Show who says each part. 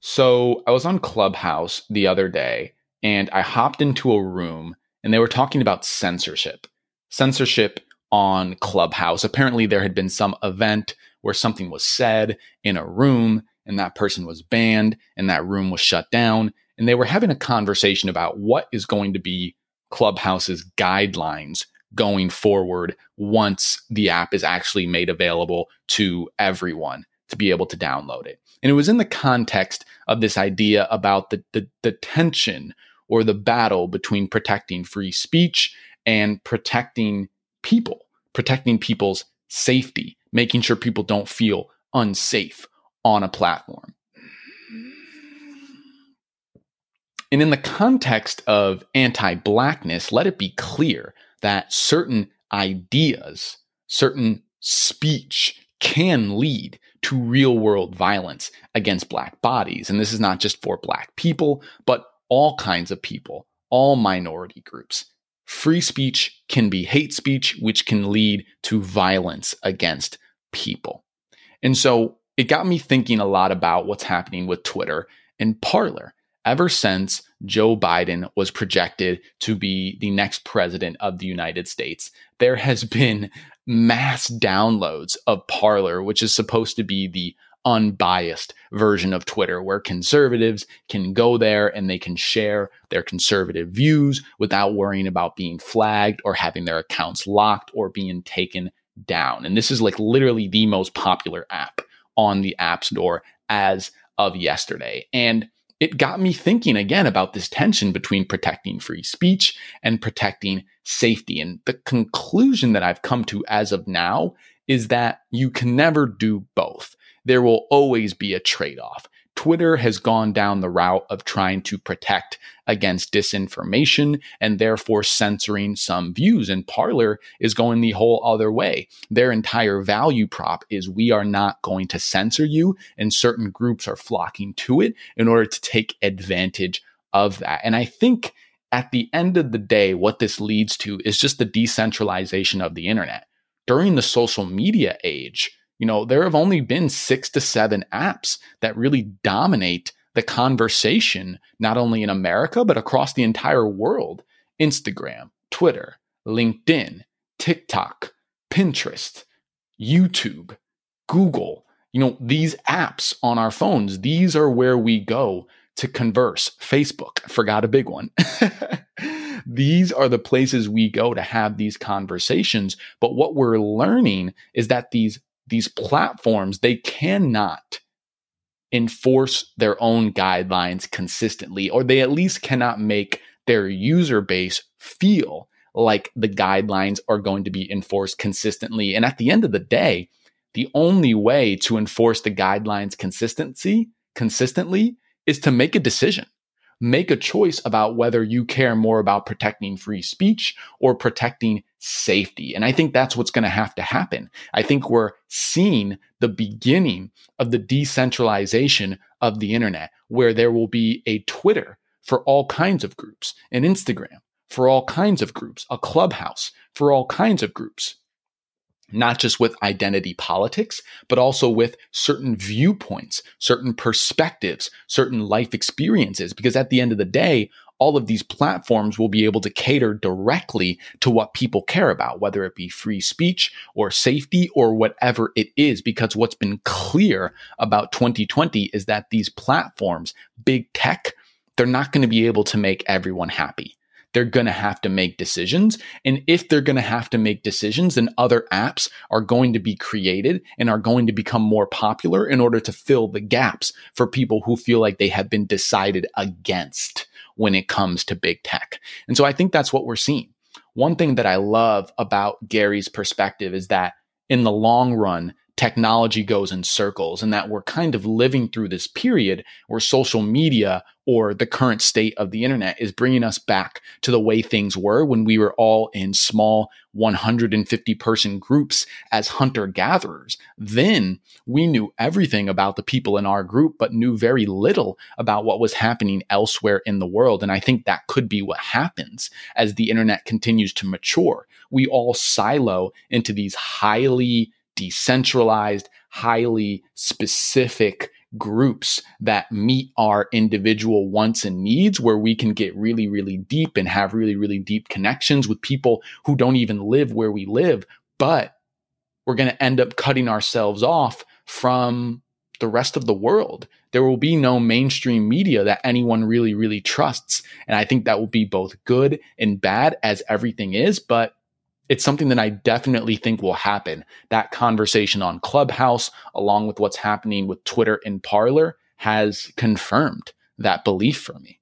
Speaker 1: So I was on Clubhouse the other day and I hopped into a room and they were talking about censorship. Censorship on Clubhouse. Apparently, there had been some event where something was said in a room and that person was banned and that room was shut down. And they were having a conversation about what is going to be Clubhouse's guidelines going forward once the app is actually made available to everyone to be able to download it. And it was in the context of this idea about the, the, the tension or the battle between protecting free speech and protecting people, protecting people's safety, making sure people don't feel unsafe on a platform. And in the context of anti blackness, let it be clear that certain ideas, certain speech can lead to real world violence against black bodies. And this is not just for black people, but all kinds of people, all minority groups. Free speech can be hate speech, which can lead to violence against people. And so it got me thinking a lot about what's happening with Twitter and Parler. Ever since Joe Biden was projected to be the next president of the United States, there has been mass downloads of Parler, which is supposed to be the unbiased version of Twitter where conservatives can go there and they can share their conservative views without worrying about being flagged or having their accounts locked or being taken down. And this is like literally the most popular app on the App Store as of yesterday. And it got me thinking again about this tension between protecting free speech and protecting safety. And the conclusion that I've come to as of now is that you can never do both. There will always be a trade off. Twitter has gone down the route of trying to protect against disinformation and therefore censoring some views. And Parler is going the whole other way. Their entire value prop is we are not going to censor you, and certain groups are flocking to it in order to take advantage of that. And I think at the end of the day, what this leads to is just the decentralization of the internet. During the social media age, you know, there have only been six to seven apps that really dominate the conversation, not only in America, but across the entire world Instagram, Twitter, LinkedIn, TikTok, Pinterest, YouTube, Google. You know, these apps on our phones, these are where we go to converse. Facebook, forgot a big one. these are the places we go to have these conversations. But what we're learning is that these these platforms, they cannot enforce their own guidelines consistently, or they at least cannot make their user base feel like the guidelines are going to be enforced consistently. And at the end of the day, the only way to enforce the guidelines consistency consistently is to make a decision make a choice about whether you care more about protecting free speech or protecting safety. And I think that's what's going to have to happen. I think we're seeing the beginning of the decentralization of the internet, where there will be a Twitter for all kinds of groups, an Instagram for all kinds of groups, a clubhouse for all kinds of groups not just with identity politics, but also with certain viewpoints, certain perspectives, certain life experiences. Because at the end of the day, all of these platforms will be able to cater directly to what people care about, whether it be free speech or safety or whatever it is. Because what's been clear about 2020 is that these platforms, big tech, they're not going to be able to make everyone happy they're going to have to make decisions. And if they're going to have to make decisions, then other apps are going to be created and are going to become more popular in order to fill the gaps for people who feel like they have been decided against when it comes to big tech. And so I think that's what we're seeing. One thing that I love about Gary's perspective is that in the long run, technology goes in circles and that we're kind of living through this period where social media or the current state of the internet is bringing us back to the way things were when we were all in small 150 person groups as hunter gatherers. Then we knew everything about the people in our group, but knew very little about what was happening elsewhere in the world. And I think that could be what happens as the internet continues to mature. We all silo into these highly decentralized, highly specific groups that meet our individual wants and needs where we can get really, really deep and have really, really deep connections with people who don't even live where we live. But we're going to end up cutting ourselves off from the rest of the world. There will be no mainstream media that anyone really, really trusts. And I think that will be both good and bad as everything is. But it's something that I definitely think will happen. That conversation on Clubhouse, along with what's happening with Twitter and Parler, has confirmed that belief for me.